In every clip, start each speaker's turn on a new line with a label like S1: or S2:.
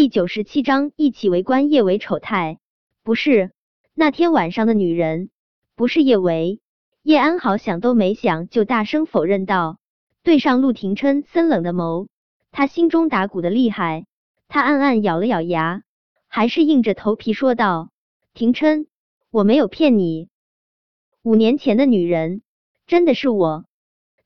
S1: 第九十七章一起围观叶维丑态。不是那天晚上的女人，不是叶维。叶安好想都没想就大声否认道，对上陆廷琛森冷的眸，他心中打鼓的厉害。他暗暗咬了咬牙，还是硬着头皮说道：“廷琛，我没有骗你，五年前的女人真的是我。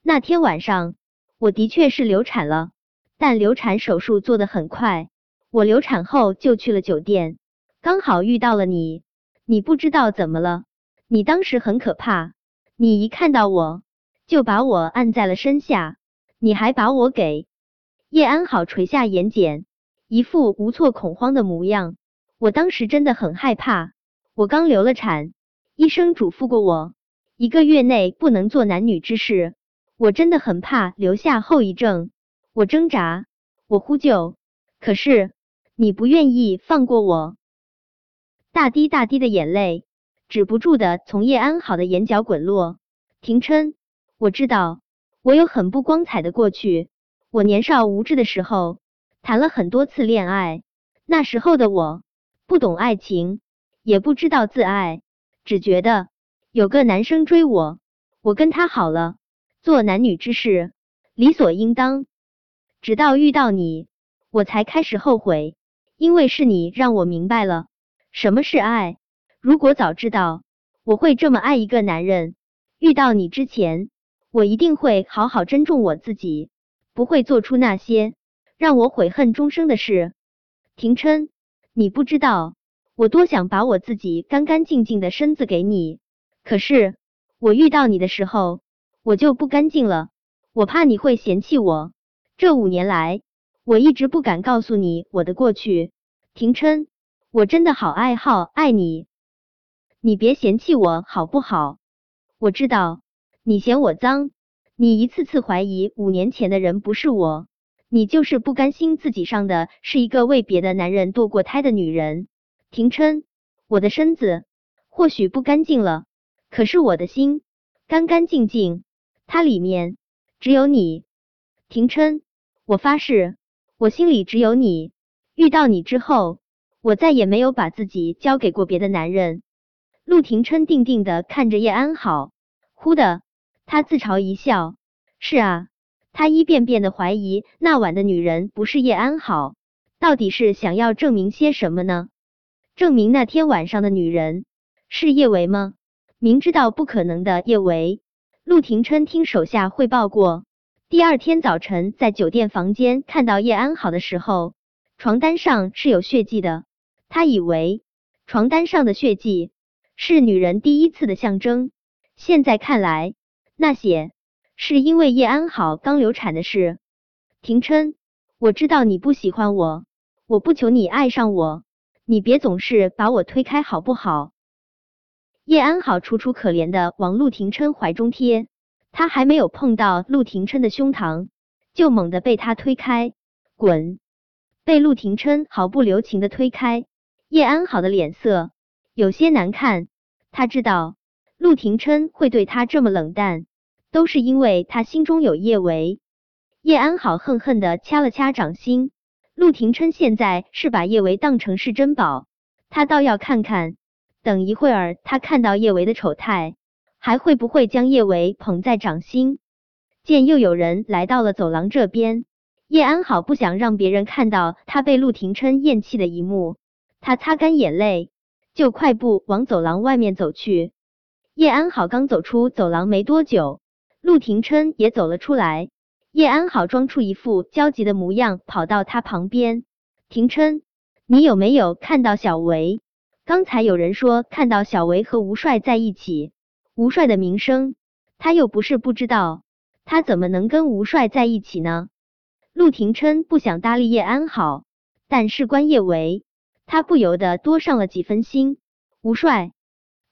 S1: 那天晚上，我的确是流产了，但流产手术做得很快。”我流产后就去了酒店，刚好遇到了你。你不知道怎么了，你当时很可怕，你一看到我就把我按在了身下，你还把我给……叶安好垂下眼睑，一副无措恐慌的模样。我当时真的很害怕，我刚流了产，医生嘱咐过我一个月内不能做男女之事，我真的很怕留下后遗症。我挣扎，我呼救，可是。你不愿意放过我，大滴大滴的眼泪止不住的从叶安好的眼角滚落。廷琛，我知道我有很不光彩的过去。我年少无知的时候谈了很多次恋爱，那时候的我不懂爱情，也不知道自爱，只觉得有个男生追我，我跟他好了，做男女之事理所应当。直到遇到你，我才开始后悔。因为是你让我明白了什么是爱。如果早知道我会这么爱一个男人，遇到你之前，我一定会好好珍重我自己，不会做出那些让我悔恨终生的事。廷琛，你不知道我多想把我自己干干净净的身子给你，可是我遇到你的时候，我就不干净了。我怕你会嫌弃我。这五年来。我一直不敢告诉你我的过去，廷琛，我真的好爱好爱你，你别嫌弃我好不好？我知道你嫌我脏，你一次次怀疑五年前的人不是我，你就是不甘心自己上的是一个为别的男人堕过胎的女人。廷琛，我的身子或许不干净了，可是我的心干干净净，它里面只有你。廷琛，我发誓。我心里只有你，遇到你之后，我再也没有把自己交给过别的男人。陆廷琛定定的看着叶安好，忽的，他自嘲一笑。是啊，他一遍遍的怀疑那晚的女人不是叶安好，到底是想要证明些什么呢？证明那天晚上的女人是叶维吗？明知道不可能的叶维，陆廷琛听手下汇报过。第二天早晨，在酒店房间看到叶安好的时候，床单上是有血迹的。他以为床单上的血迹是女人第一次的象征，现在看来，那血是因为叶安好刚流产的事。廷琛，我知道你不喜欢我，我不求你爱上我，你别总是把我推开好不好？叶安好楚楚可怜的往陆廷琛怀中贴。他还没有碰到陆廷琛的胸膛，就猛地被他推开，滚！被陆廷琛毫不留情的推开，叶安好的脸色有些难看。他知道陆廷琛会对他这么冷淡，都是因为他心中有叶维。叶安好恨恨的掐了掐掌心，陆廷琛现在是把叶维当成是珍宝，他倒要看看，等一会儿他看到叶维的丑态。还会不会将叶维捧在掌心？见又有人来到了走廊这边，叶安好不想让别人看到他被陆廷琛厌弃的一幕，他擦干眼泪，就快步往走廊外面走去。叶安好刚走出走廊没多久，陆廷琛也走了出来。叶安好装出一副焦急的模样，跑到他旁边：“廷琛，你有没有看到小维？刚才有人说看到小维和吴帅在一起。”吴帅的名声，他又不是不知道，他怎么能跟吴帅在一起呢？陆廷琛不想搭理叶安好，但事关叶维，他不由得多上了几分心。吴帅，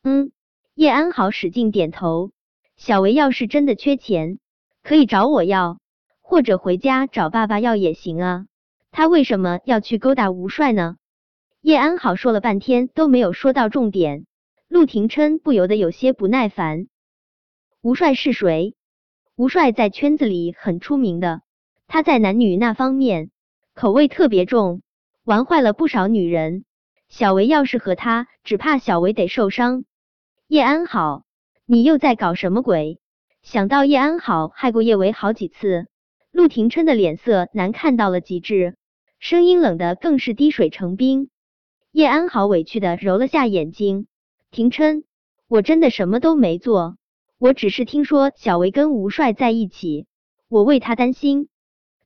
S1: 嗯，叶安好使劲点头。小维要是真的缺钱，可以找我要，或者回家找爸爸要也行啊。他为什么要去勾搭吴帅呢？叶安好说了半天都没有说到重点。陆廷琛不由得有些不耐烦。吴帅是谁？吴帅在圈子里很出名的，他在男女那方面口味特别重。玩坏了不少女人。小维要是和他，只怕小维得受伤。叶安好，你又在搞什么鬼？想到叶安好害过叶维好几次，陆廷琛的脸色难看到了极致，声音冷的更是滴水成冰。叶安好委屈的揉了下眼睛，廷琛，我真的什么都没做，我只是听说小维跟吴帅在一起，我为他担心。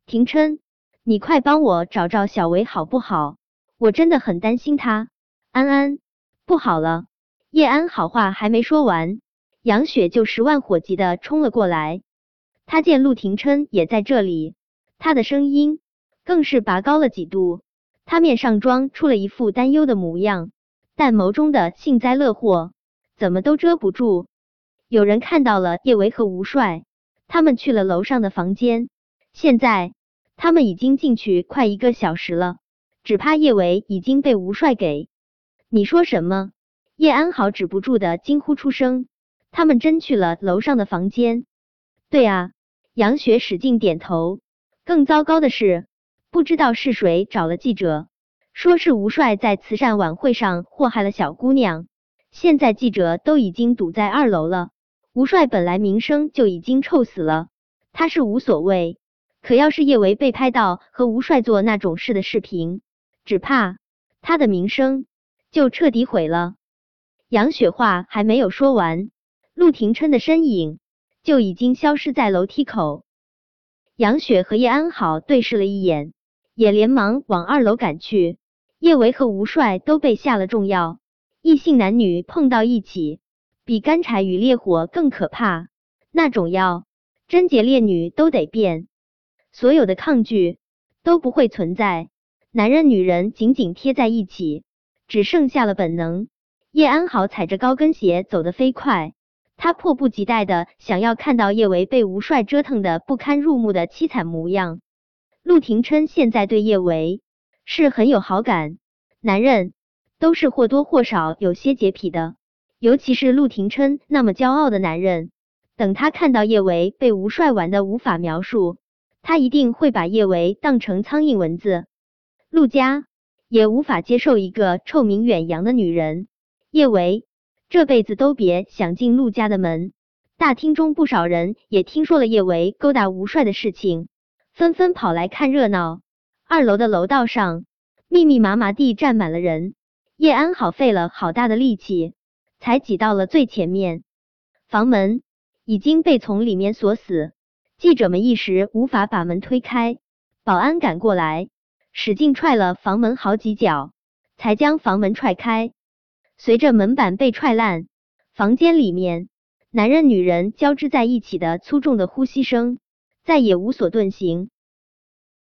S1: 廷琛，你快帮我找找小维好不好？我真的很担心他。安安，不好了！叶安好话还没说完，杨雪就十万火急的冲了过来。他见陆廷琛也在这里，他的声音更是拔高了几度。他面上装出了一副担忧的模样，但眸中的幸灾乐祸怎么都遮不住。有人看到了叶维和吴帅，他们去了楼上的房间，现在他们已经进去快一个小时了，只怕叶维已经被吴帅给……你说什么？叶安好止不住的惊呼出声。他们真去了楼上的房间？对啊，杨雪使劲点头。更糟糕的是。不知道是谁找了记者，说是吴帅在慈善晚会上祸害了小姑娘。现在记者都已经堵在二楼了。吴帅本来名声就已经臭死了，他是无所谓。可要是叶维被拍到和吴帅做那种事的视频，只怕他的名声就彻底毁了。杨雪话还没有说完，陆廷琛的身影就已经消失在楼梯口。杨雪和叶安好对视了一眼。也连忙往二楼赶去。叶维和吴帅都被下了重药，异性男女碰到一起，比干柴与烈火更可怕。那种药，贞洁烈女都得变，所有的抗拒都不会存在。男人女人紧紧贴在一起，只剩下了本能。叶安好踩着高跟鞋走得飞快，他迫不及待的想要看到叶维被吴帅折腾的不堪入目的凄惨模样。陆廷琛现在对叶维是很有好感，男人都是或多或少有些洁癖的，尤其是陆廷琛那么骄傲的男人。等他看到叶维被吴帅玩的无法描述，他一定会把叶维当成苍蝇蚊子。陆家也无法接受一个臭名远扬的女人，叶维这辈子都别想进陆家的门。大厅中不少人也听说了叶维勾搭吴帅的事情。纷纷跑来看热闹。二楼的楼道上，密密麻麻地站满了人。叶安好费了好大的力气，才挤到了最前面。房门已经被从里面锁死，记者们一时无法把门推开。保安赶过来，使劲踹了房门好几脚，才将房门踹开。随着门板被踹烂，房间里面男人女人交织在一起的粗重的呼吸声。再也无所遁形。